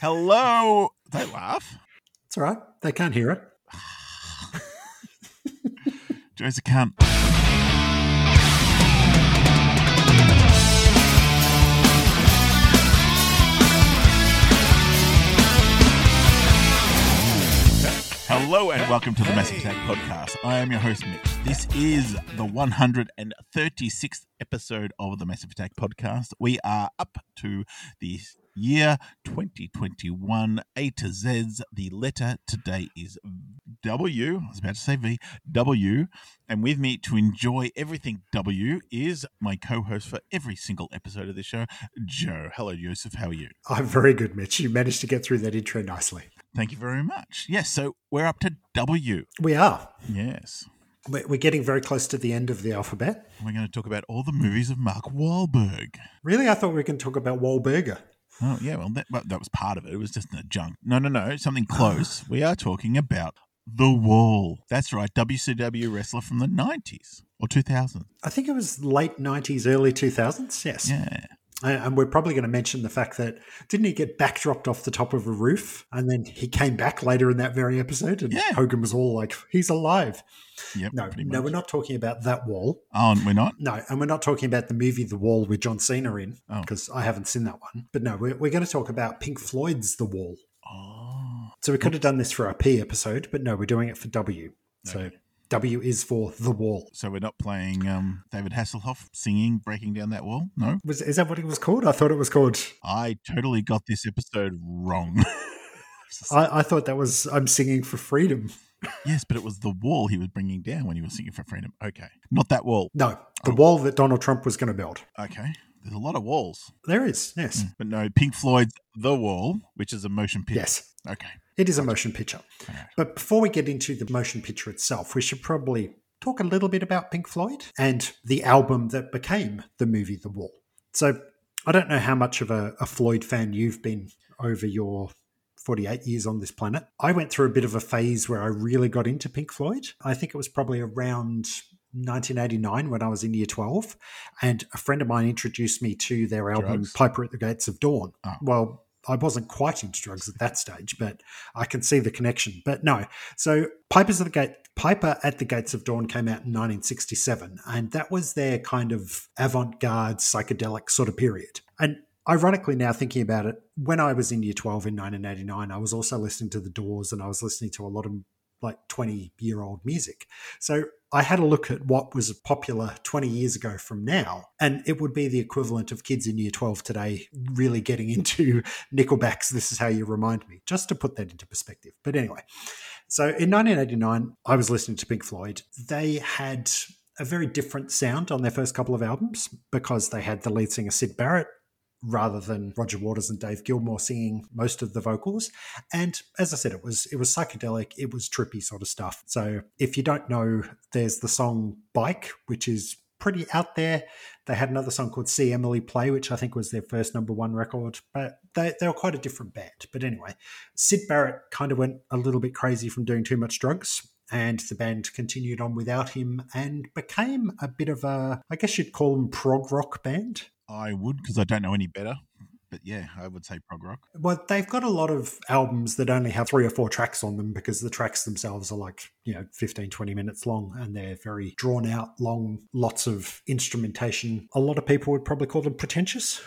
Hello. Don't laugh. It's all right. They can't hear it. Joe's a cunt. Hello and welcome to the Massive Attack Podcast. I am your host, Mitch. This is the 136th episode of the Massive Attack Podcast. We are up to the year 2021, A to Z's. The letter today is W. I was about to say V, W. And with me to enjoy everything W is my co host for every single episode of this show, Joe. Hello, Joseph. How are you? I'm very good, Mitch. You managed to get through that intro nicely. Thank you very much. Yes, so we're up to W. We are. Yes. We're we're getting very close to the end of the alphabet. We're going to talk about all the movies of Mark Wahlberg. Really, I thought we were going to talk about Wahlburger. Oh, yeah, well, that, well, that was part of it. It was just an junk. No, no, no, something close. we are talking about The Wall. That's right, WCW wrestler from the 90s or 2000s. I think it was late 90s, early 2000s. Yes. Yeah. And and we're probably going to mention the fact that didn't he get backdropped off the top of a roof and then he came back later in that very episode and Yeah. Hogan was all like, he's alive. Yep, No, no, we're not talking about that wall. Oh, we're not? No, and we're not talking about the movie The Wall with John Cena in Oh. because I haven't seen that one. But no, we're, we're going to talk about Pink Floyd's The Wall. Oh. So we could have done this for our P episode, but no, we're doing it for W. So Okay. W is for The Wall. So we're not playing um, David Hasselhoff singing Breaking Down That Wall? No? Was, is that what it was called? I thought it was called. I totally got this episode wrong. I, I thought that was I'm singing for freedom. yes, but it was the wall he was bringing down when he was singing for freedom. Okay. Not that wall. No, the Oh. wall that Donald Trump was going to build. Okay. There's a lot of walls. There is, yes, But no, Pink Floyd's The Wall, which is a motion picture. yes, Okay. It is a motion picture. Right. But before we get into the motion picture itself, we should probably talk a little bit about Pink Floyd and the album that became the movie The Wall. So I don't know how much of a, a Floyd fan you've been over your 48 years on this planet. I went through a bit of a phase where I really got into Pink Floyd. I think it was probably around 1989 when I was in year 12. And a friend of mine introduced me to their album Drugs? Piper at the Gates of Dawn. Oh. Well, I wasn't quite into drugs at that stage, but I can see the connection. But no, so Piper's at the Gate, Piper at the Gates of Dawn came out in 1967, and that was their kind of avant-garde psychedelic sort of period. And ironically, now thinking about it, when I was in Year 12 in 1989, I was also listening to The Doors, and I was listening to a lot of like 20 year old music. So I had a look at what was popular 20 years ago from now, and it would be the equivalent of kids in year 12 today really getting into Nickelback's This Is How You Remind Me, just to put that into perspective. But anyway, so in 1989, I was listening to Pink Floyd. They had a very different sound on their first couple of albums because they had the lead singer Syd Barrett rather than Roger Waters and Dave Gilmour singing most of the vocals. And as I said, it was it was psychedelic, it was trippy sort of stuff. So if you don't know, there's the song Bike, which is pretty out there. They had another song called See Emily Play, which I think was their first number one record, but they, they were quite a different band. But anyway, Syd Barrett kind of went a little bit crazy from doing too much drugs. And the band continued on without him and became a bit of a, I guess you'd call them prog rock band. I would because I don't know any better. But yeah, I would say prog rock. Well, they've got a lot of albums that only have three or four tracks on them because the tracks themselves are like, you know, 15, 20 minutes long and they're very drawn out, long, lots of instrumentation. A lot of people would probably call them pretentious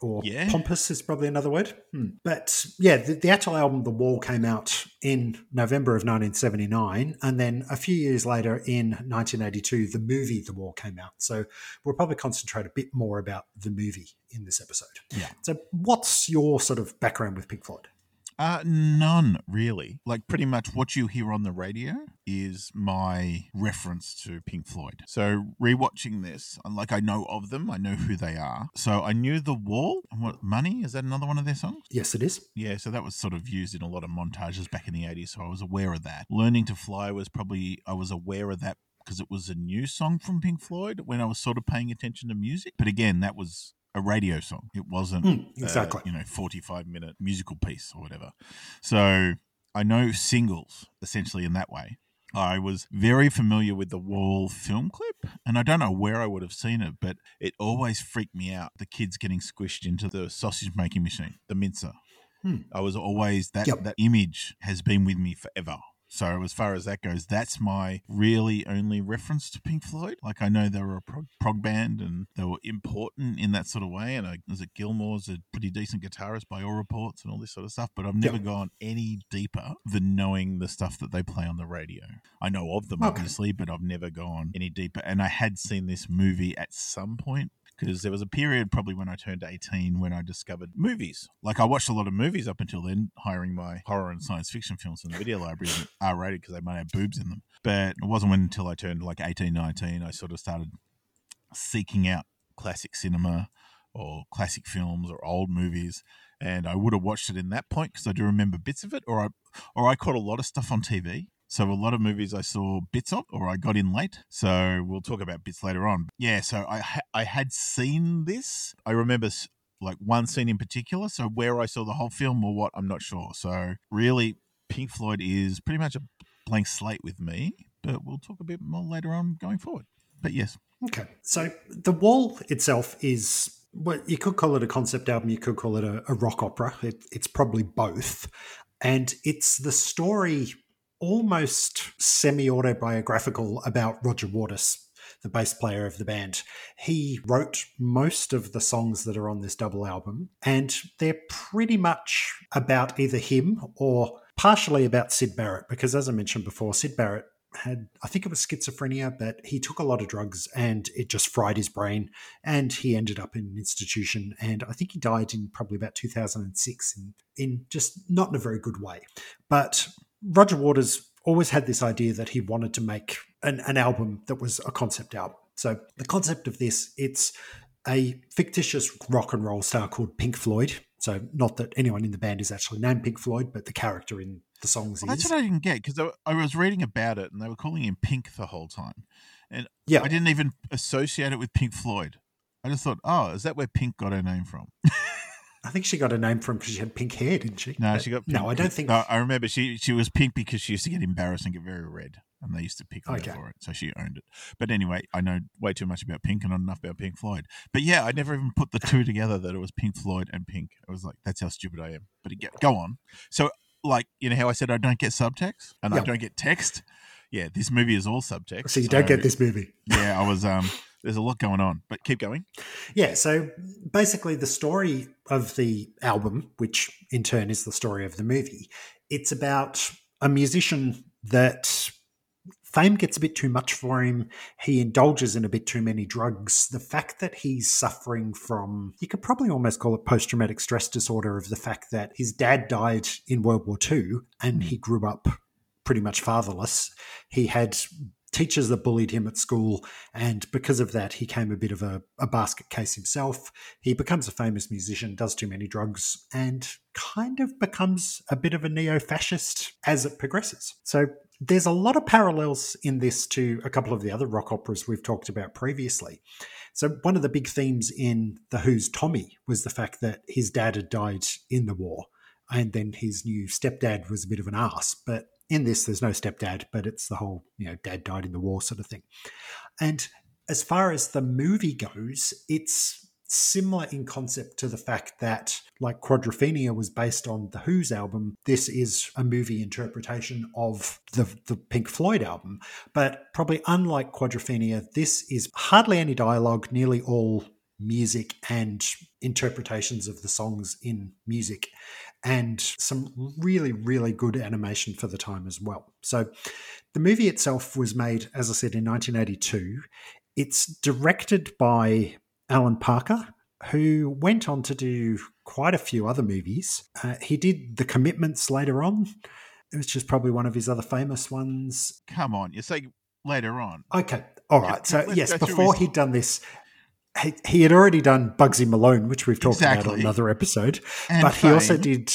or Yeah. pompous is probably another word. Hmm. But yeah, the, the actual album The Wall came out in November of 1979. And then a few years later in 1982, the movie The Wall came out. So we'll probably concentrate a bit more about the movie in this episode. Yeah. So what's your sort of background with Pink Floyd? Uh, none really. Like pretty much what you hear on the radio is my reference to Pink Floyd. So rewatching this, like I know of them, I know who they are. So I knew The Wall. And what Money is that another one of their songs? Yes, it is. Yeah, so that was sort of used in a lot of montages back in the 80s, so I was aware of that. Learning to Fly was probably, I was aware of that because it was a new song from Pink Floyd when I was sort of paying attention to music. But again, that was a radio song. It wasn't uh, exactly. you know, 45 minute musical piece or whatever. So I know singles essentially in that way. I was very familiar with the Wall film clip, and I don't know where I would have seen it, but it always freaked me out the kids getting squished into the sausage making machine, the mincer. Hmm. I was always that Yep. that image has been with me forever. So as far as that goes, that's my really only reference to Pink Floyd. Like I know they were a prog, prog band and they were important in that sort of way. And uh, I, was it Gilmour's a pretty decent guitarist by all reports and all this sort of stuff. But I've never gone any deeper than knowing the stuff that they play on the radio. I know of them Okay. obviously, but I've never gone any deeper. And I had seen this movie at some point because there was a period probably when I turned 18 when I discovered movies. Like I watched a lot of movies up until then, hiring my horror and science fiction films from the video library are rated because they might have boobs in them. But it wasn't when until I turned like 18, 19, I sort of started seeking out classic cinema or classic films or old movies. And I would have watched it in that point because I do remember bits of it, or I, or I caught a lot of stuff on TV. So a lot of movies I saw bits of, or I got in late. So we'll talk about bits later on. Yeah, so I ha- I had seen this. I remember like one scene in particular. So where I saw the whole film or what, I'm not sure. So really, Pink Floyd is pretty much a blank slate with me. But we'll talk a bit more later on going forward. But yes, Okay. So the wall itself is well, you could call it a concept album, you could call it a, a rock opera. It, it's probably both. And it's the story almost semi autobiographical about Roger Waters, the bass player of the band. He wrote most of the songs that are on this double album, and they're pretty much about either him or partially about Syd Barrett, because as I mentioned before, Syd Barrett had, I think it was schizophrenia, but he took a lot of drugs and it just fried his brain. And he ended up in an institution. And I think he died in probably about 2006 in, in just not in a very good way. But Roger Waters always had this idea that he wanted to make an, an album that was a concept album. So the concept of this, it's a fictitious rock and roll star called Pink Floyd. So not that anyone in the band is actually named Pink Floyd, but the character in the songs Well, that's is. what I didn't get because I, I was reading about it and they were calling him Pink the whole time. And Yeah. I didn't even associate it with Pink Floyd. I just thought, oh, is that where Pink got her name from? I think she got a name from because she had pink hair, didn't she? No, But she got pink. no. I don't think. No, I remember she she was pink because she used to get embarrassed and get very red, and they used to pick on Okay. her for it, so she owned it. But anyway, I know way too much about Pink and not enough about Pink Floyd. But yeah, I never even put the two together that it was Pink Floyd and Pink. I was like, that's how stupid I am. But it, go on. So like you know how I said I don't get subtext and I don't get text. Yeah, this movie is all subtext. so you don't get this movie. Yeah, I was. Um, there's a lot going on, but keep going. Yeah, so basically, the story of the album, which in turn is the story of the movie, it's about a musician that fame gets a bit too much for him. He indulges in a bit too many drugs. The fact that he's suffering from, you could probably almost call it post traumatic stress disorder, of the fact that his dad died in World War II and hmm. he grew up pretty much fatherless. He had teachers that bullied him at school, and because of that, he came a bit of a, a basket case himself. He becomes a famous musician, does too many drugs, and kind of becomes a bit of a neo fascist as it progresses. So there's a lot of parallels in this to a couple of the other rock operas we've talked about previously. So one of the big themes in The Who's Tommy was the fact that his dad had died in the war, and then his new stepdad was a bit of an ass. But in this, there's no stepdad, but it's the whole, you know, dad died in the war sort of thing. And as far as the movie goes, it's similar in concept to the fact that, like Quadrophenia was based on the Who's album, this is a movie interpretation of the, the Pink Floyd album. But probably unlike Quadrophenia, this is hardly any dialogue, nearly all music and interpretations of the songs in music and some really, really good animation for the time as well. So the movie itself was made, as I said, in 1982. It's directed by Alan Parker, who went on to do quite a few other movies. Uh, he did The Commitments later on, which is probably one of his other famous ones. Come on, you say later on. Okay, all right. So, yes, before his- he'd done this, he, he had already done Bugsy Malone, which we've talked about on another episode, And but he also did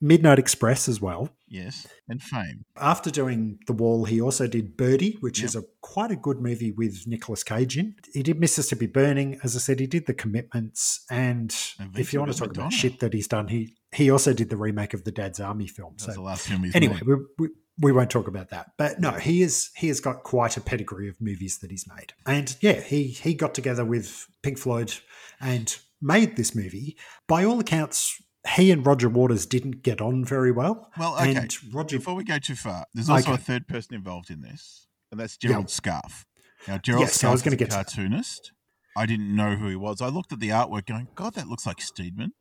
Midnight Express as well. Yes, and Fame. After doing The Wall, he also did Birdy, which Yep. is a quite a good movie with Nicolas Cage in. He did Mississippi Burning, as I said. He did The Commitments, and And if you want to talk about shit that he's done, he he also did the remake of the Dad's Army film. That's the So last film he's anyway, we, we, we won't talk about that. But no, he is he has got quite a pedigree of movies that he's made, and yeah, he he got together with Pink Floyd and made this movie. By all accounts, he and Roger Waters didn't get on very well. Well, okay. And Roger, Before we go too far, there's also Okay. a third person involved in this, and that's Gerald Yeah. Scarfe. Now, Gerald Yes, I was is a get cartoonist. I didn't know who he was. I looked at the artwork going, God, that looks like Steadman.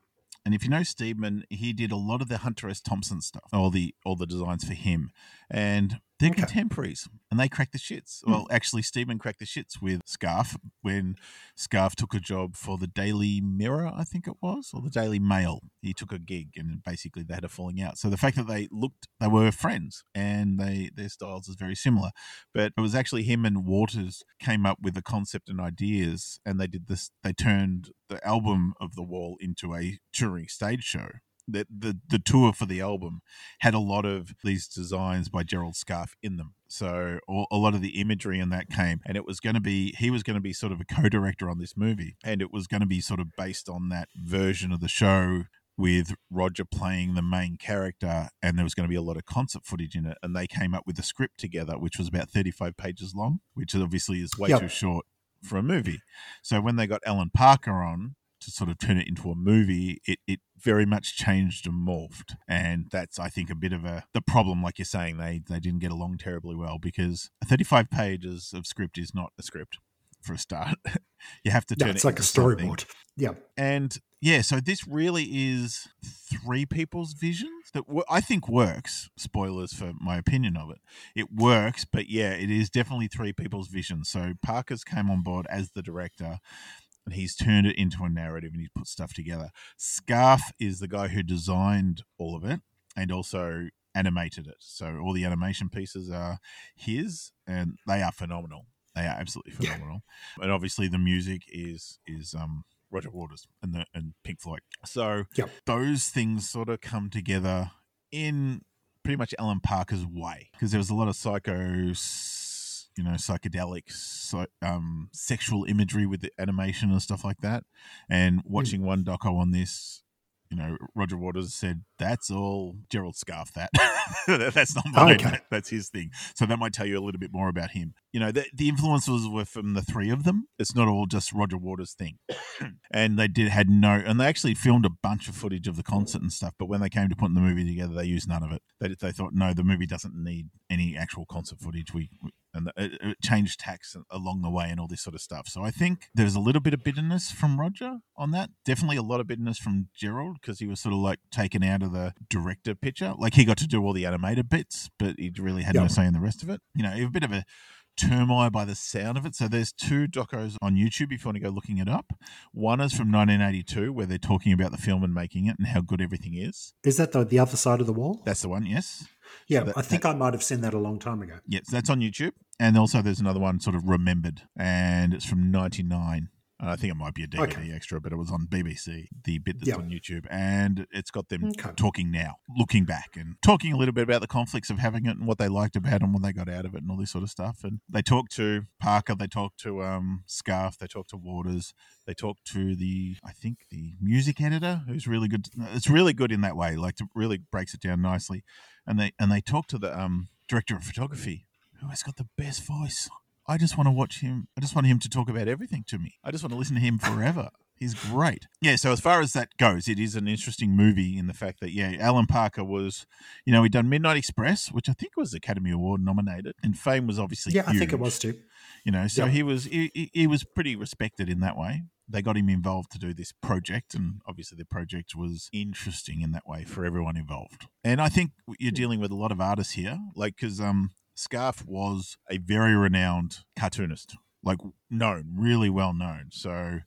And if you know Steadman, he did a lot of the Hunter S. Thompson stuff, all the all the designs for him. And they're Okay. contemporaries, and they cracked the shits. Hmm. Well, actually, Steadman cracked the shits with Scarfe when Scarfe took a job for the Daily Mirror, I think it was, or the Daily Mail. He took a gig, and basically they had a falling out. So the fact that they looked, they were friends, and they their styles is very similar. But it was actually him and Waters came up with the concept and ideas, and they did this. They turned the album of the Wall into a touring stage show. The, the the tour for the album had a lot of these designs by Gerald Scarfe in them. So a a lot of the imagery in that came, and it was going to be he was going to be sort of a co-director on this movie, and it was going to be sort of based on that version of the show with Roger playing the main character, and there was going to be a lot of concert footage in it, and they came up with a script together, which was about thirty-five pages long, which obviously is way Yep. too short for a movie. So when they got Alan Parker on to sort of turn it into a movie, it, it very much changed and morphed. And that's I think a bit of a the problem, like you're saying, they they didn't get along terribly well because 35 pages of script is not a script for a start. you have to yeah, turn it's it like a something. storyboard. Yeah, And yeah, so this really is three people's visions that w- I think works. Spoilers for my opinion of it. It works, but yeah, it is definitely three people's visions. So Parker's came on board as the director and he's turned it into a narrative and he's put stuff together. Scarfe is the guy who designed all of it and also animated it. So all the animation pieces are his and they are phenomenal. They are absolutely Yeah. phenomenal. And obviously the music is is um Roger Waters and the and Pink Floyd. So Yep. those things sort of come together in pretty much Alan Parker's way because there was a lot of psycho, you know, psychedelic, so, um, sexual imagery with the animation and stuff like that. And watching one doco on this. You know, Roger Waters said that's all Gerald Scarfe. That that's not mine. Okay. That- that's his thing. So that might tell you a little bit more about him. You know, the, the influences were from the three of them. It's not all just Roger Waters' thing. and they did had no, and they actually filmed a bunch of footage of the concert and stuff. But when they came to putting the movie together, they used none of it. They, they thought, no, the movie doesn't need any actual concert footage. We, we and it, it changed tax along the way and all this sort of stuff. So I think there's a little bit of bitterness from Roger on that. Definitely a lot of bitterness from Gerald because he was sort of like taken out of the director picture. Like he got to do all the animated bits, but he really had no say in the rest of it. You know, a bit of a turmoil by the sound of it. So there's two docos on YouTube if you want to go looking it up. One is from 1982 where they're talking about the film and making it and how good everything is. is that the the other side of the wall? That's the one, yes. yeah, that- I think I might have seen that a long time ago. Yes, that's on YouTube. And also there's another one sort of remembered and it's from 99. And I think it might be a DVD Okay. extra, but it was on BBC, the bit that's Yeah. on YouTube. And it's got them Okay. talking now, looking back and talking a little bit about the conflicts of having it and what they liked about it and what they got out of it and all this sort of stuff. And they talk to Parker, they talk to um, Scarfe, they talk to Waters, they talk to the, I think, the music editor, who's really good. It's really good in that way, like it really breaks it down nicely. And they and they talk to the um, director of photography, who has got the best voice. I just want to watch him. I just want him to talk about everything to me. I just want to listen to him forever. He's great. Yeah, so as far as that goes, it is an interesting movie in the fact that, yeah, Alan Parker was, you know, he'd done Midnight Express, which I think was Academy Award nominated, and Fame was obviously Yeah, I think it was too. You know, so Yeah. he was he, he- he was pretty respected in that way. They got him involved to do this project, and obviously the project was interesting in that way for everyone involved. And I think you're dealing with a lot of artists here, like because um, Scarfe was a very renowned cartoonist, like known, really well known. So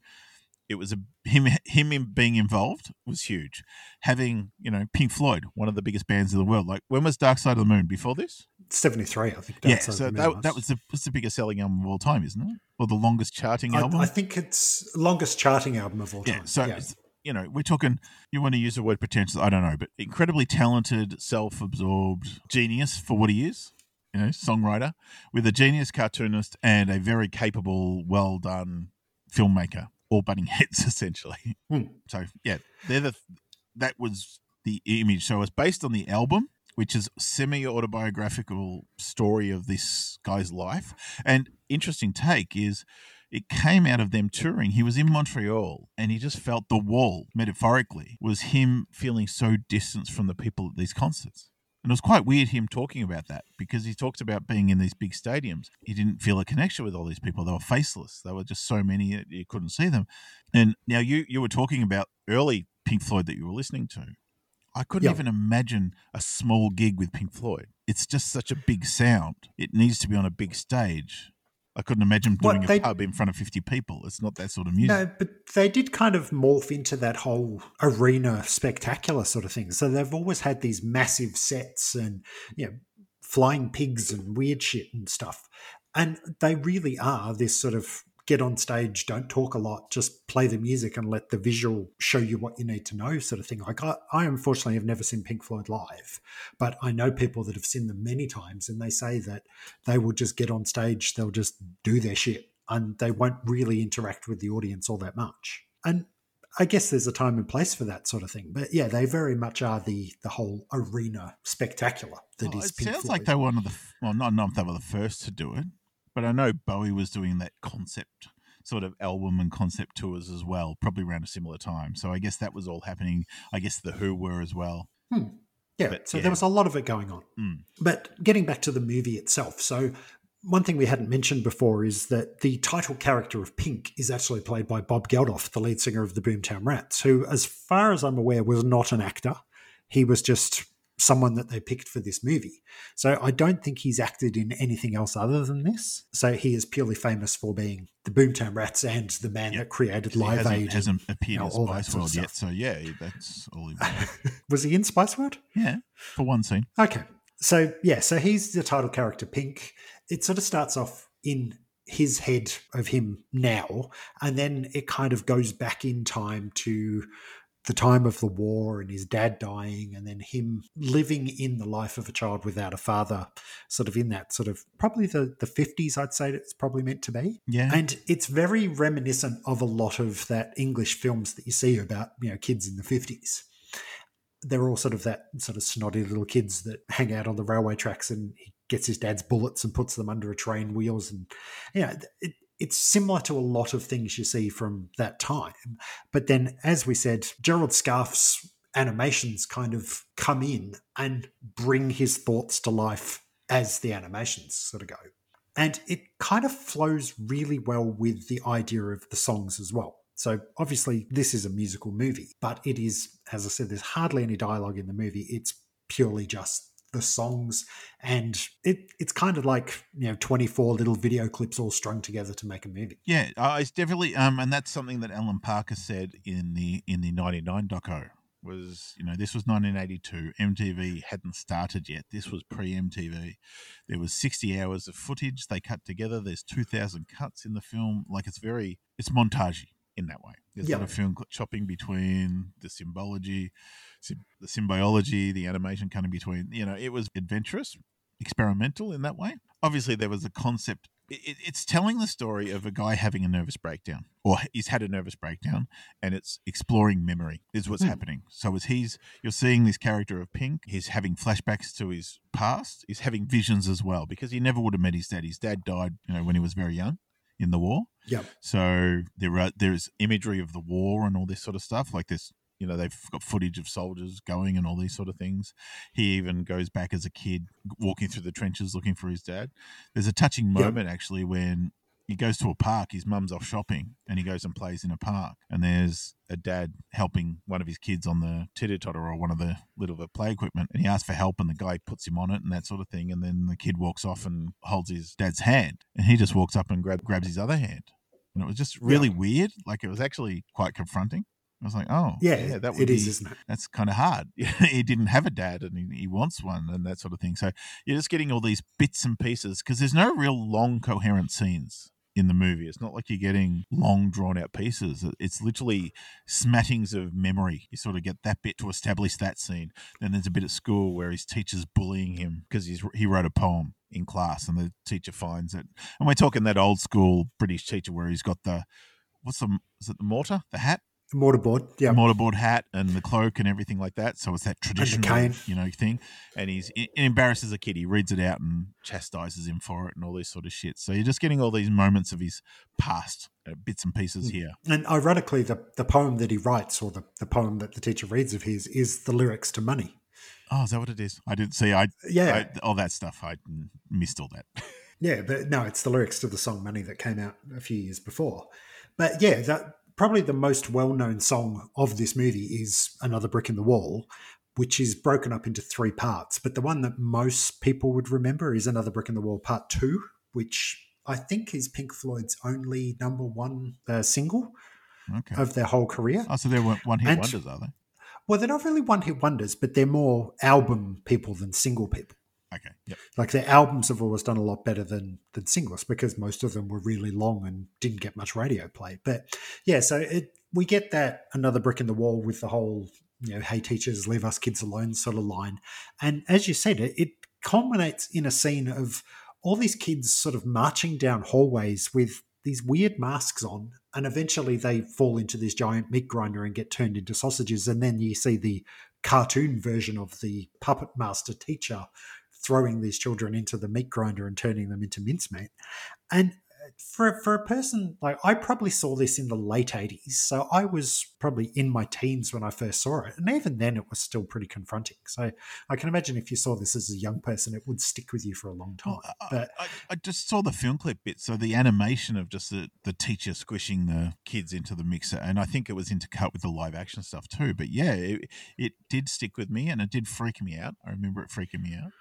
it was a him him in being involved was huge. Having you know Pink Floyd, one of the biggest bands in the world. Like when was Dark Side of the Moon before this? 73, I think. yeah, Dark Side of so the Moon that, that was the was the biggest selling album of all time, isn't it? Or the longest charting I, album? I think it's longest charting album of all yeah. time. So yeah. you know, we're talking. You want to use the word pretentious? I don't know, but incredibly talented, self-absorbed genius for what he is. You know, songwriter with a genius cartoonist and a very capable, well done filmmaker. All butting heads, essentially. Hmm. So yeah, they're the that was the image. So it's based on the album, which is semi autobiographical story of this guy's life. And interesting take is it came out of them touring. He was in Montreal and he just felt the wall, metaphorically, was him feeling so distant from the people at these concerts. And it was quite weird him talking about that because he talked about being in these big stadiums. He didn't feel a connection with all these people. They were faceless. They were just so many that you couldn't see them. And now you you were talking about early Pink Floyd that you were listening to. I couldn't even imagine a small gig with Pink Floyd. It's just such a big sound. It needs to be on a big stage. I couldn't imagine Well, doing a they- pub in front of 50 people. It's not that sort of music. No, but they did kind of morph into that whole arena spectacular sort of thing. So they've always had these massive sets and you know flying pigs and weird shit and stuff. And they really are this sort of get on stage, don't talk a lot, just play the music and let the visual show you what you need to know sort of thing. Like I, I unfortunately have never seen Pink Floyd live, but I know people that have seen them many times and they say that they will just get on stage, they'll just do their shit and they won't really interact with the audience all that much. And I guess there's a time and place for that sort of thing. But yeah, they very much are the the whole arena spectacular that oh, is. Well, it Pink sounds Floyd. like they were one of the, well, not, not if they were the first to do it, but I know Bowie was doing that concept sort of album and concept tours as well, probably around a similar time. So I guess that was all happening. I guess the Who were as well. Yeah, But, so yeah. there was a lot of it going on. Mm. But getting back to the movie itself, so one thing we hadn't mentioned before is that the title character of Pink is actually played by Bob Geldof, the lead singer of the Boomtown Rats, who, as far as I'm aware, was not an actor. He was just someone that they picked for this movie. So I don't think he's acted in anything else other than this. So he is purely famous for being the Boomtown Rats and the man Yep. that created He Live hasn't, Aid. hasn't appeared know, in Spice sort of World yet. So yeah, that's all he was he in Spice World? Yeah, for one scene. Okay. So, yeah, so he's the title character, Pink. It sort of starts off in his head of him now, and then it kind of goes back in time to the time of the war and his dad dying, and then him living in the life of a child without a father, sort of in that sort of probably the, the 50s, I'd say it's probably meant to be. Yeah. And it's very reminiscent of a lot of that English films that you see about, you know, kids in the 50s. They're all sort of that sort of snotty little kids that hang out on the railway tracks and he gets his dad's bullets and puts them under a train wheels. And, you know, it, it's similar to a lot of things you see from that time. But then, as we said, Gerald Scarfe's animations kind of come in and bring his thoughts to life as the animations sort of go and it kind of flows really well with the idea of the songs as well. So obviously, this is a musical movie, but it is, as I said, there's hardly any dialogue in the movie. It's purely just the songs, and it it's kind of like you know 24 little video clips all strung together to make a movie. Yeah, uh, it's definitely um, and that's something that Alan Parker said in the in the '99 doco. Was you know this was 1982. MTV hadn't started yet. This was pre MTV. There was 60 hours of footage they cut together. There's 2,000 cuts in the film. Like it's very it's montagey in that way. There's a lot of film chopping between the symbology, sym- the symbiology, the animation cutting between. You know, it was adventurous, experimental in that way. Obviously, there was a concept. It, it- it's telling the story of a guy having a nervous breakdown, or he's had a nervous breakdown, and it's exploring memory is what's Hmm. happening. So as he's you're seeing this character of Pink, he's having flashbacks to his past. He's having visions as well because he never would have met his dad. His dad died, you know, when he was very young in the war. Yep. So there are there's imagery of the war and all this sort of stuff. Like this, you know, they've got footage of soldiers going and all these sort of things. He even goes back as a kid, walking through the trenches looking for his dad. There's a touching Yep. moment actually when he goes to a park. His mum's off shopping, and he goes and plays in a park. And there's a dad helping one of his kids on the titter totter or one of the little bit play equipment, and he asks for help, and the guy puts him on it and that sort of thing. And then the kid walks off and holds his dad's hand, and he just walks up and grab, grabs his other hand. And it was just really weird. Like it was actually quite confronting. I was like, oh, Yeah, that would it be, is, isn't it? that's kind of hard. he didn't have a dad and he, he wants one and that sort of thing. So you're just getting all these bits and pieces because there's no real long, coherent scenes in the movie. It's not like you're getting long, drawn out pieces. It's literally smattings of memory. You sort of get that bit to establish that scene. Then there's a bit at school where his teacher's bullying him because he wrote a poem in class and the teacher finds it. And we're talking that old school British teacher where he's got the what's the is it the mortar the hat Mortarboard, yeah. mortarboard hat and the cloak and everything like that. So it's that traditional, you know, thing. And he's it embarrasses a kid. He reads it out and chastises him for it and all this sort of shit. So you're just getting all these moments of his past, uh, bits and pieces here. And ironically, the, the poem that he writes, or the, the poem that the teacher reads of his, is the lyrics to Money. Oh, is that what it is? I didn't see. I Yeah. I, all that stuff. I missed all that. Yeah, but no, it's the lyrics to the song Money that came out a few years before. But yeah, that probably the most well-known song of this movie is Another Brick in the Wall, which is broken up into three parts. But the one that most people would remember is Another Brick in the Wall Part 2, which I think is Pink Floyd's only number one uh, single Okay. of their whole career. Oh, so they're one hit And- wonders, are they? Well, they're not really one-hit wonders, but they're more album people than single people. Okay. Yep. Like their albums have always done a lot better than than singles because most of them were really long and didn't get much radio play. But yeah, so it we get that another brick in the wall with the whole you know, hey teachers, leave us kids alone sort of line. And as you said, it, it culminates in a scene of all these kids sort of marching down hallways with these weird masks on, and eventually they fall into this giant meat grinder and get turned into sausages. And then you see the cartoon version of the puppet master teacher throwing these children into the meat grinder and turning them into mincemeat. And uh, for for a person like I probably saw this in the late 80s, so I was probably in my teens when I first saw it, and even then it was still pretty confronting. So I can imagine if you saw this as a young person, it would stick with you for a long time. Well, I- I, I just saw the film clip bit, so the animation of just the, the teacher squishing the kids into the mixer, and I think it was intercut with the live action stuff too. But yeah, it, it did stick with me, and it did freak me out. I remember it freaking me out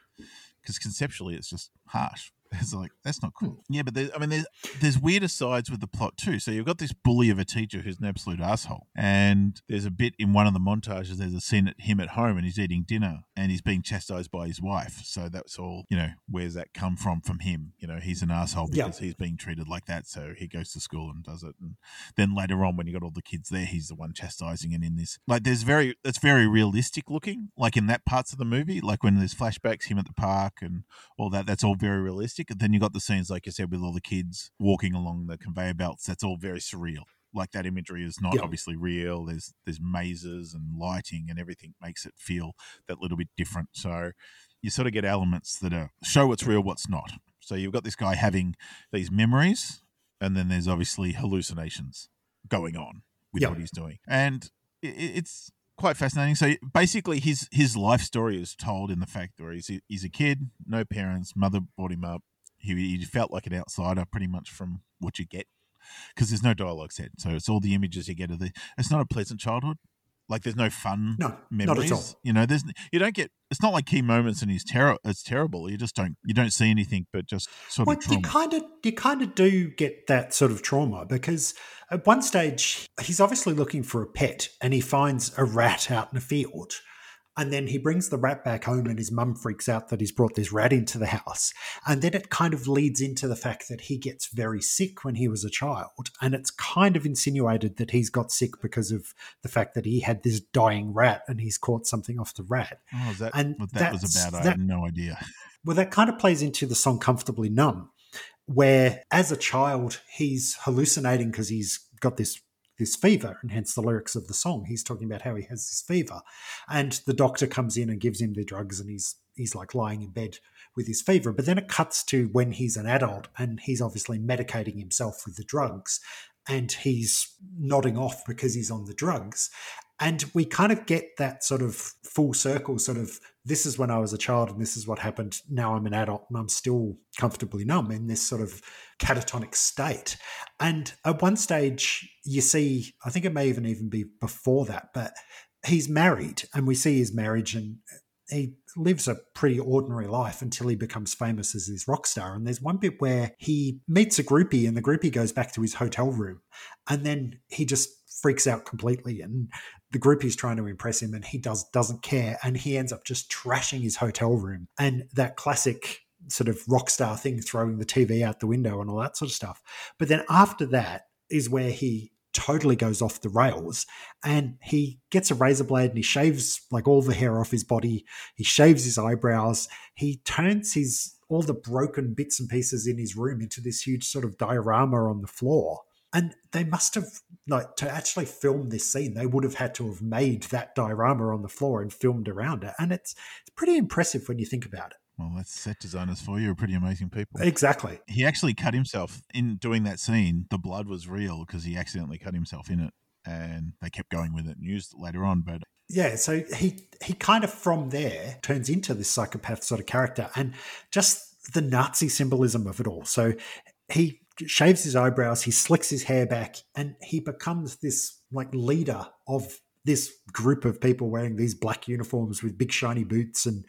because conceptually, it's just harsh. It's like that's not cool. Hmm. Yeah, but there's, I mean, there's there's weirder sides with the plot too. So you've got this bully of a teacher who's an absolute asshole, and there's a bit in one of the montages. There's a scene at him at home, and he's eating dinner, and he's being chastised by his wife. So that's all. You know, where's that come from? From him. You know, he's an asshole Yeah. because he's being treated like that. So he goes to school and does it, and then later on, when you got all the kids there, he's the one chastising. And in this, like, there's very it's very realistic looking, like in that parts of the movie, like when there's flashbacks, him at the park and all that. That's all very realistic. Then you got the scenes, like you said, with all the kids walking along the conveyor belts. That's all very surreal. Like that imagery is not obviously real. There's there's mazes and lighting and everything makes it feel that little bit different. So you sort of get elements that are show what's real, what's not. So you've got this guy having these memories, and then there's obviously hallucinations going on with what he's doing, and it's quite fascinating. So basically, his his life story is told in the fact where he's he's a kid, no parents, mother brought him up. He, he felt like an outsider pretty much from what you get because there's no dialogue set. so it's all the images you get of the. It's not a pleasant childhood. Like there's no fun no, memories. not at all. You know, there's you don't get. It's not like key moments and he's terror. It's terrible. You just don't. You don't see anything but just sort of. Well, of you kind of you kind of do get that sort of trauma because at one stage he's obviously looking for a pet and he finds a rat out in a field. And then he brings the rat back home, and his mum freaks out that he's brought this rat into the house. And then it kind of leads into the fact that he gets very sick when he was a child. And it's kind of insinuated that he's got sick because of the fact that he had this dying rat and he's caught something off the rat. Oh, is that and what that was about? I that- had no idea. Well, that kind of plays into the song Comfortably Numb, where as a child, he's hallucinating because he's got this this fever, and hence the lyrics of the song. He's talking about how he has this fever. And the doctor comes in and gives him the drugs, and he's he's like lying in bed with his fever. But then it cuts to when he's an adult and he's obviously medicating himself with the drugs. And he's nodding off because he's on the drugs. And we kind of get that sort of full circle sort of this is when I was a child and this is what happened. Now I'm an adult and I'm still comfortably numb in this sort of catatonic state. And at one stage, you see, I think it may even even be before that, but he's married and we see his marriage and he lives a pretty ordinary life until he becomes famous as this rock star. And there's one bit where he meets a groupie and the groupie goes back to his hotel room and then he just freaks out completely and the groupie's trying to impress him and he does doesn't care and he ends up just trashing his hotel room and that classic sort of rock star thing throwing the TV out the window and all that sort of stuff. But then after that is where he totally goes off the rails and he gets a razor blade and he shaves like all the hair off his body. He shaves his eyebrows. He turns his all the broken bits and pieces in his room into this huge sort of diorama on the floor And they must have like to actually film this scene, they would have had to have made that diorama on the floor and filmed around it. And it's it's pretty impressive when you think about it. Well, that's set designers for you. Are pretty amazing people. Exactly. He actually cut himself in doing that scene. The blood was real because he accidentally cut himself in it, and they kept going with it and used it later on. But yeah, so he he kind of from there turns into this psychopath sort of character, and just the Nazi symbolism of it all. So he shaves his eyebrows, he slicks his hair back, and he becomes this like leader of this group of people wearing these black uniforms with big shiny boots and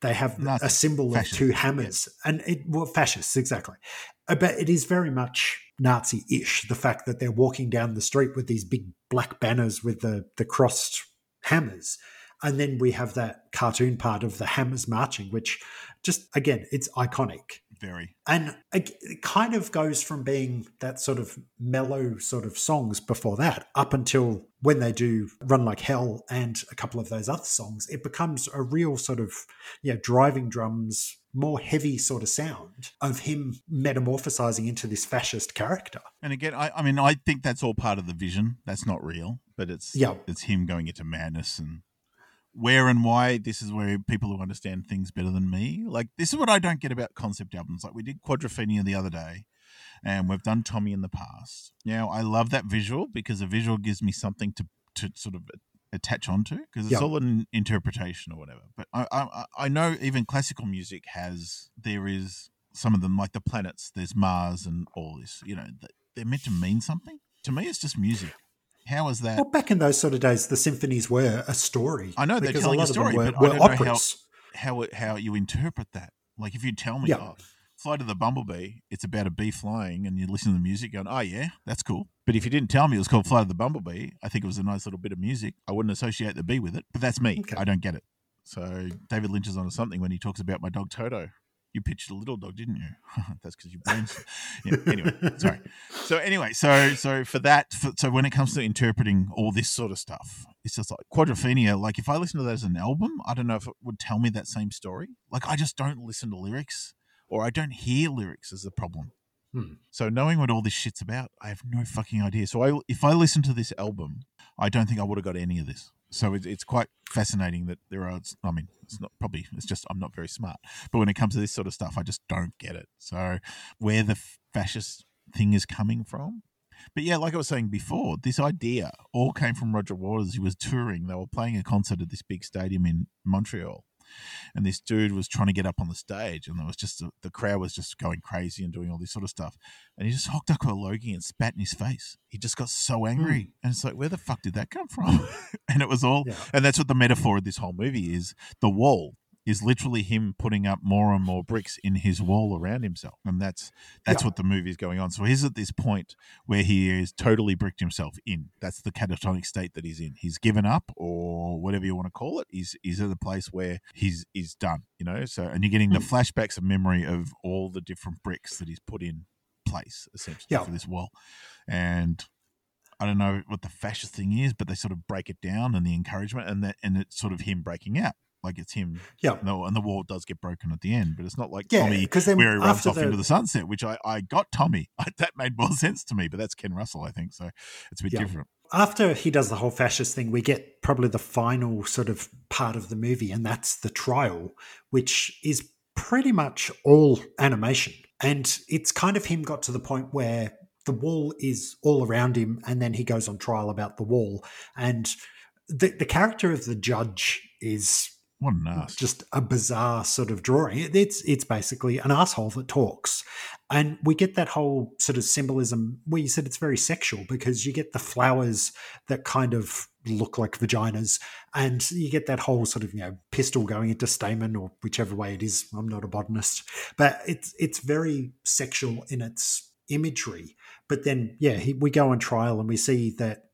they have a symbol fascist, of two hammers. And it well fascists exactly. Uh, but it is very much nazi-ish the fact that they're walking down the street with these big black banners with the the crossed hammers. And then we have that cartoon part of the hammers marching which just again it's iconic very. And it kind of goes from being that sort of mellow sort of songs before that up until when they do Run Like Hell and a couple of those other songs, it becomes a real sort of, you know, driving drums, more heavy sort of sound of him metamorphosizing into this fascist character. And again, I, I mean, I think that's all part of the vision. That's not real, but it's yeah. it's him going into madness and where and why this is where people who understand things better than me. Like this is what i don't get about concept albums. Like we did quadrophenia the other day and we've done tommy in the past. Now i love that visual because a visual gives me something to to sort of attach onto because it's yep. all an interpretation or whatever. But I, I i know even classical music has there is some of them like the planets there's mars and all this you know they're meant to mean something. To me it's just music how is that? Well, back in those sort of days, the symphonies were a story. I know they're telling a, a story, were, but were I don't operas. know how, how, how you interpret that. Like if you tell me, oh, Flight of the Bumblebee, it's about a bee flying, and you listen to the music going, oh, yeah, that's cool. But if you didn't tell me it was called Flight of the Bumblebee, I think it was a nice little bit of music. I wouldn't associate the bee with it, but that's me. Okay. I don't get it. So David Lynch is onto something when he talks about my dog Toto. You pitched a little dog, didn't you? That's because you brains. yeah, anyway, sorry. So anyway, so so for that, for, so when it comes to interpreting all this sort of stuff, it's just like Quadrophenia. Like if I listen to that as an album, I don't know if it would tell me that same story. Like I just don't listen to lyrics, or I don't hear lyrics as the problem. Hmm. So knowing what all this shit's about, I have no fucking idea. So I, if I listen to this album, I don't think I would have got any of this so it, it's quite fascinating that there are. I mean, it's not probably. It's just I'm not very smart. But when it comes to this sort of stuff, I just don't get it. So where the fascist thing is coming from. But yeah, like I was saying before, this idea all came from Roger Waters. He was touring. They were playing a concert at this big stadium in Montreal, and this dude was trying to get up on the stage, and there was just a, the crowd was just going crazy and doing all this sort of stuff, and he just hocked up a Logie and spat in his face. He just got so angry, mm. and it's like, where the fuck did that come from? and it was all, yeah. and that's what the metaphor of this whole movie is: the wall is literally him putting up more and more bricks in his wall around himself, and that's that's yeah. what the movie is going on. So he's at this point where he is totally bricked himself in. That's the catatonic state that he's in. He's given up, or whatever you want to call it. He's he's at a place where he's he's done. You know. So and you're getting the hmm. flashbacks of memory of all the different bricks that he's put in place essentially yeah. for this wall, and I don't know what the fascist thing is, but they sort of break it down and the encouragement and that and it's sort of him breaking out. Like it's him. Yeah. No, and the wall does get broken at the end, but it's not like yeah, Tommy then where he runs off the, into the sunset, which I, I got Tommy. that made more sense to me, but that's Ken Russell, I think. So it's a bit yeah. different. After he does the whole fascist thing, we get probably the final sort of part of the movie, and that's the trial, which is pretty much all animation. And it's kind of him got to the point where the wall is all around him, and then he goes on trial about the wall. And the, the character of the judge is what an ass. Just a bizarre sort of drawing. It's it's basically an asshole that talks. And we get that whole sort of symbolism where you said it's very sexual because you get the flowers that kind of look like vaginas, and you get that whole sort of you know pistil going into stamen or whichever way it is. I'm not a botanist, but it's it's very sexual in its imagery. But then, yeah, he, we go on trial and we see that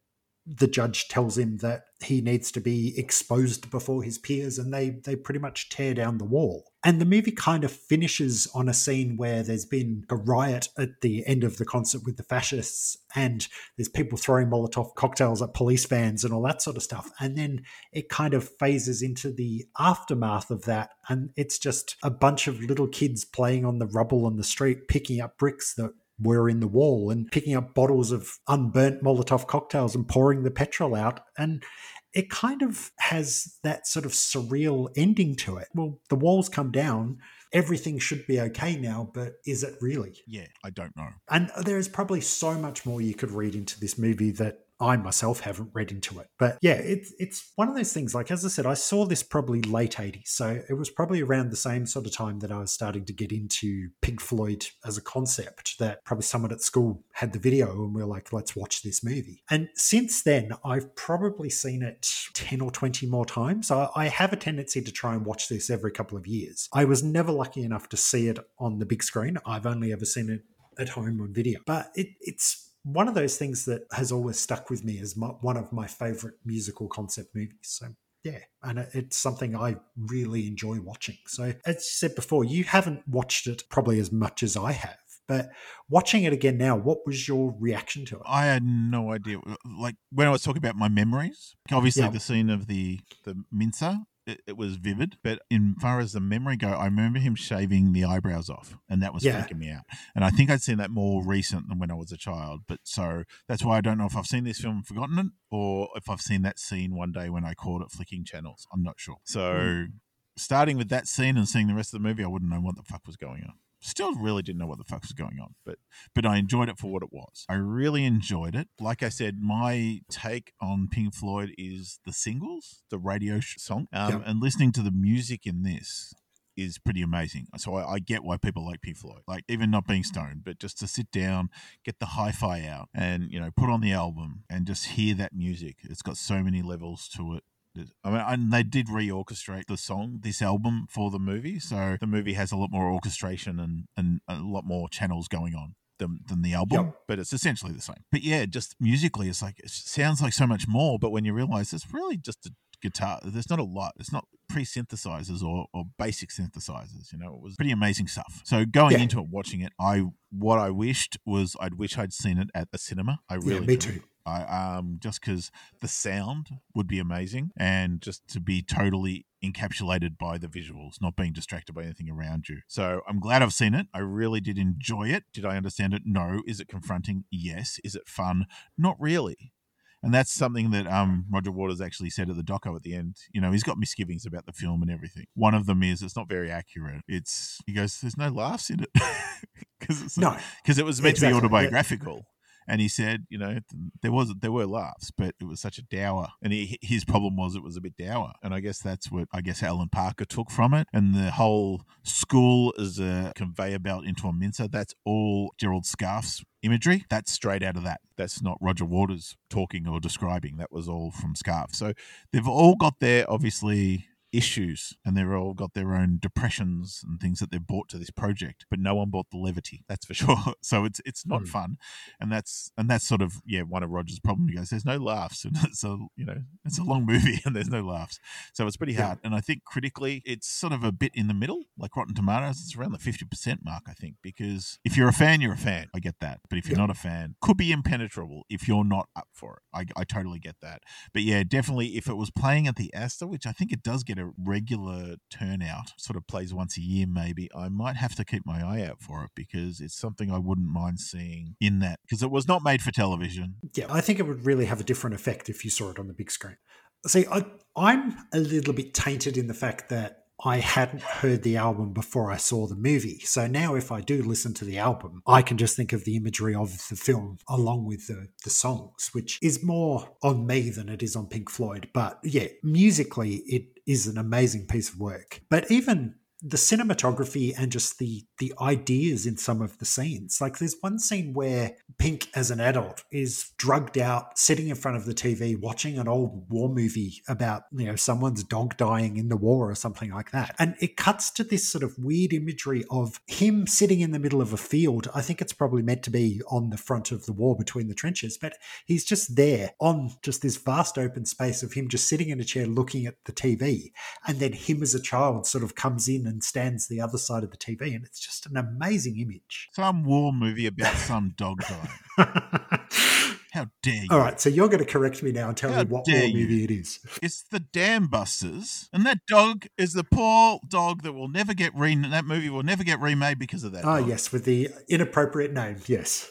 the judge tells him that he needs to be exposed before his peers and they they pretty much tear down the wall. And the movie kind of finishes on a scene where there's been a riot at the end of the concert with the fascists and there's people throwing molotov cocktails at police vans and all that sort of stuff. And then it kind of phases into the aftermath of that and it's just a bunch of little kids playing on the rubble on the street picking up bricks that were in the wall and picking up bottles of unburnt Molotov cocktails and pouring the petrol out. And it kind of has that sort of surreal ending to it. Well, the walls come down. Everything should be okay now, but is it really? Yeah, I don't know. And there is probably so much more you could read into this movie that I myself haven't read into it. But yeah, it's it's one of those things. Like as I said, I saw this probably late 80s. So it was probably around the same sort of time that I was starting to get into Pink Floyd as a concept that probably someone at school had the video and we are like, let's watch this movie. And since then, I've probably seen it 10 or 20 more times. I, I have a tendency to try and watch this every couple of years. I was never lucky enough to see it on the big screen. I've only ever seen it at home on video. But it, it's one of those things that has always stuck with me as my, one of my favorite musical concept movies. So yeah, and it's something I really enjoy watching. So as you said before, you haven't watched it probably as much as I have. But watching it again now, what was your reaction to it? I had no idea. Like when I was talking about my memories, obviously yeah. the scene of the the mincer it, it, was vivid. But in far as the memory go, I remember him shaving the eyebrows off, and that was yeah. freaking me out. And I think I'd seen that more recent than when I was a child. But so that's why I don't know if I've seen this film and forgotten it, or if I've seen that scene one day when I caught it flicking channels. I'm not sure. So. Mm. Starting with that scene and seeing the rest of the movie, I wouldn't know what the fuck was going on still really didn't know what the fuck was going on but but i enjoyed it for what it was i really enjoyed it like i said my take on pink floyd is the singles the radio song um, yep. and listening to the music in this is pretty amazing. So I, I, get why people like Pink Floyd, like even not being stoned, but just to sit down, get the hi-fi out, and you know, put on the album and just hear that music. It's got so many levels to it. I mean, and they did reorchestrate the song, this album for the movie. So the movie has a lot more orchestration and, and a lot more channels going on than, than the album, yep. but it's essentially the same. But yeah, just musically, it's like, it sounds like so much more. But when you realize it's really just a guitar, there's not a lot. It's not pre synthesizers or, or basic synthesizers. You know, it was pretty amazing stuff. So going yeah. into it, watching it, I what I wished was I'd wish I'd seen it at the cinema. I really yeah, me too. I, um, just because the sound would be amazing and just to be totally encapsulated by the visuals, not being distracted by anything around you. So I'm glad I've seen it. I really did enjoy it. Did I understand it? No. Is it confronting? Yes. Is it fun? Not really. And that's something that um, Roger Waters actually said at the doco at the end. You know, he's got misgivings about the film and everything. One of them is it's not very accurate. It's he goes, "There's no laughs in it," because no, because it was meant exactly. to be autobiographical and he said, you know, there was there were laughs, but it was such a dour. And he, his problem was it was a bit dour, and I guess that's what I guess Alan Parker took from it. And the whole school is a conveyor belt into a mincer, that's all Gerald Scarfe's imagery. That's straight out of that. That's not Roger Waters talking or describing. That was all from Scarfe. So they've all got their obviously issues and they've all got their own depressions and things that they've brought to this project but no one bought the levity that's for sure. So it's it's not mm. fun. And that's and that's sort of yeah one of roger's problems he goes there's no laughs. And it's a you know it's a long movie and there's no laughs. So it's pretty hard. Yeah. and i think critically it's sort of a bit in the middle. Like rotten tomatoes it's around the 50% mark i think because if you're a fan you're a fan. I get that. But if you're yeah. not a fan could be impenetrable if you're not up for it. I, I totally get that. But yeah definitely if it was playing at the astor which i think it does get a regular turnout, sort of plays once a year maybe, I might have to keep my eye out for it because it's something I wouldn't mind seeing in that because it was not made for television. Yeah, I think it would really have a different effect if you saw it on the big screen. See, I, I'm a little bit tainted in the fact that I hadn't heard the album before I saw the movie. So now, if I do listen to the album, I can just think of the imagery of the film along with the, the songs, which is more on me than it is on Pink Floyd. But yeah, musically, it is an amazing piece of work. But even the cinematography and just the the ideas in some of the scenes. Like there's one scene where Pink as an adult is drugged out sitting in front of the TV watching an old war movie about, you know, someone's dog dying in the war or something like that. And it cuts to this sort of weird imagery of him sitting in the middle of a field. I think it's probably meant to be on the front of the war between the trenches, but he's just there on just this vast open space of him just sitting in a chair looking at the TV. And then him as a child sort of comes in and stands the other side of the TV, and it's just an amazing image. Some war movie about some dog dying. How dare you? All right, so you're going to correct me now and tell How me what war you. movie it is. It's the Dam Busters, and that dog is the poor dog that will never get re. That movie will never get remade because of that. Ah, dog. yes, with the inappropriate name. Yes.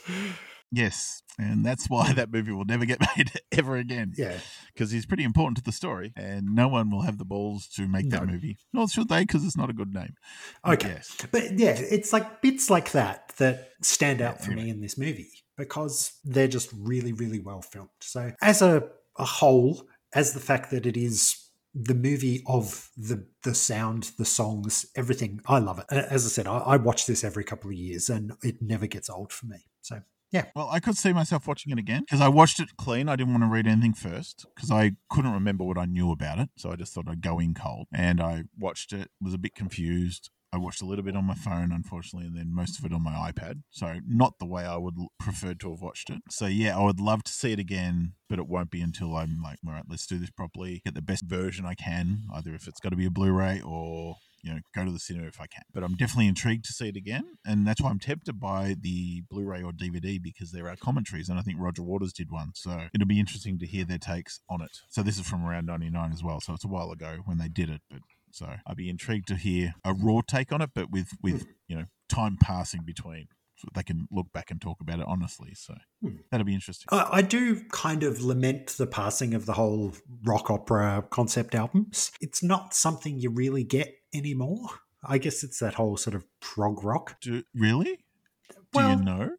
Yes, and that's why that movie will never get made ever again. Yeah. because he's pretty important to the story, and no one will have the balls to make that movie. Nor should they, because it's not a good name. Okay. Yes. But yeah, it's like bits like that that stand out for anyway. me in this movie because they're just really, really well filmed. So, as a, a whole, as the fact that it is the movie of the the sound, the songs, everything, I love it. As I said, I, I watch this every couple of years, and it never gets old for me. So, yeah, Well, I could see myself watching it again because I watched it clean. I didn't want to read anything first because I couldn't remember what I knew about it. So I just thought I'd go in cold. And I watched it, was a bit confused. I watched a little bit on my phone, unfortunately, and then most of it on my iPad. So not the way I would prefer to have watched it. So yeah, I would love to see it again, but it won't be until I'm like, all right, let's do this properly, get the best version I can, either if it's got to be a Blu-ray or you know, go to the cinema if I can. But I'm definitely intrigued to see it again, and that's why I'm tempted by the Blu-ray or DVD because there are commentaries, and I think Roger Waters did one, so it'll be interesting to hear their takes on it. So this is from around '99 as well, so it's a while ago when they did it, but. So I'd be intrigued to hear a raw take on it, but with with you know time passing between, so they can look back and talk about it honestly. So Hmm. that'll be interesting. I, I do kind of lament the passing of the whole rock opera concept albums. It's not something you really get anymore. I guess it's that whole sort of prog rock. Do really? Do Well, you know?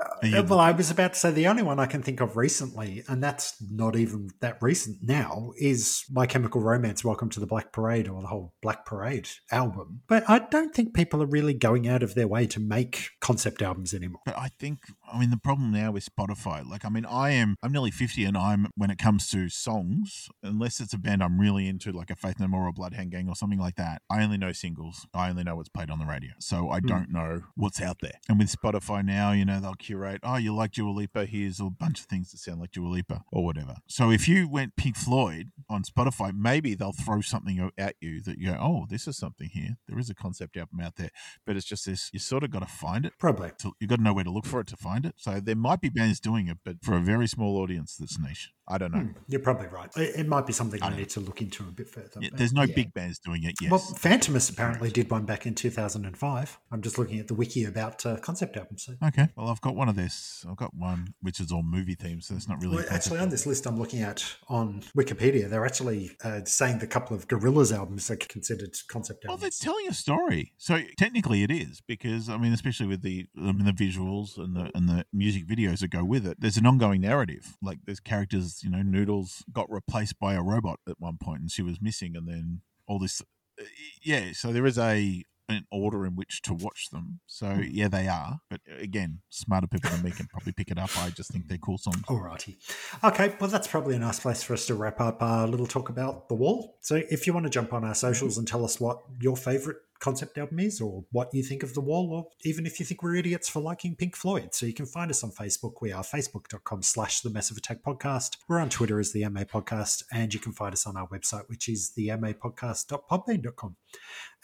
Uh, you- well, I was about to say the only one I can think of recently, and that's not even that recent now, is My Chemical Romance, Welcome to the Black Parade, or the whole Black Parade album. But I don't think people are really going out of their way to make concept albums anymore. But I think, I mean, the problem now with Spotify, like, I mean, I am, I'm nearly 50 and I'm, when it comes to songs, unless it's a band I'm really into, like a Faith No More or Bloodhound Gang or something like that, I only know singles. I only know what's played on the radio. So I Hmm. don't know what's out there. And with Spotify now, you know, they'll curate, oh, you like Dua Lipa, here's a bunch of things that sound like Dua Lipa or whatever. So if you went Pink Floyd on Spotify, maybe they'll throw something at you that you go, oh, this is something here. There is a concept album out there. But it's just this, you sort of got to find it Probably. to, you got to know where to look for it to find it. So there might be bands doing it, but for a very small audience that's niche. I don't know. Hmm, You're probably right. It, it might be something I I don't need to look into a bit further. Yeah, there's no yeah. big bands doing it. yet. Well, Fantômas apparently did one back in 2005. I'm just looking at the wiki about uh, concept albums. So. okay. Well, I've got one of this. I've got one which is all movie themed, so it's not really. Well, actually, on this list I'm looking at on Wikipedia, they're actually uh, saying the couple of Gorillaz albums are considered concept albums. Well, they're telling a story, so technically it is because I mean, especially with the I mean, the visuals and the and the music videos that go with it. There's an ongoing narrative. Like there's characters, you know, Noodles got replaced by a robot at one point, and she was missing, and then all this. uh, Yeah, so there is a an order in which to watch them. So yeah, they are. But uh, again, smarter people than me can probably pick it up. I just think they're cool songs. Alrighty. Okay, well, that's probably a nice place for us to wrap up our little talk about The Wall. So, if you want to jump on our socials and tell us what your favourite concept album is, or what you think of The Wall, or even if you think we're idiots for liking Pink Floyd, so you can find us on Facebook. We are facebook.com slash The Massive Attack Podcast. We're on Twitter as The MA Podcast, and you can find us on our website, which is the MAPodcast.podbean.com.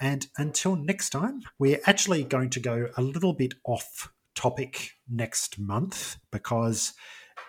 And until next time, we're actually going to go a little bit off topic next month because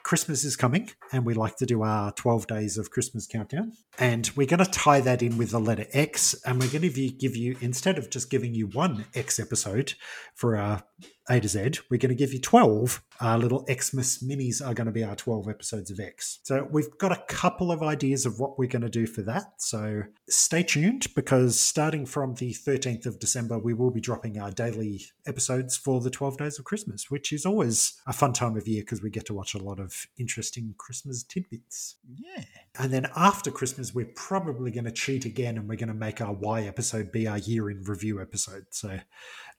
Christmas is coming and we like to do our 12 days of Christmas countdown. And we're going to tie that in with the letter X. And we're going to give you, instead of just giving you one X episode for our A to Z, we're going to give you 12. Our little Xmas minis are going to be our 12 episodes of X. So we've got a couple of ideas of what we're going to do for that. So stay tuned because starting from the 13th of December, we will be dropping our daily episodes for the 12 days of Christmas, which is always a fun time of year because we get to watch a lot of interesting Christmas tidbits. Yeah. And then after Christmas, we're probably going to cheat again and we're going to make our Y episode be our year in review episode. So,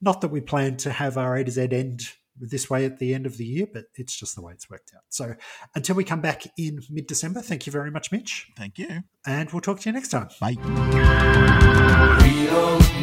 not that we plan to have our A to Z end this way at the end of the year, but it's just the way it's worked out. So, until we come back in mid December, thank you very much, Mitch. Thank you. And we'll talk to you next time. Bye. We don't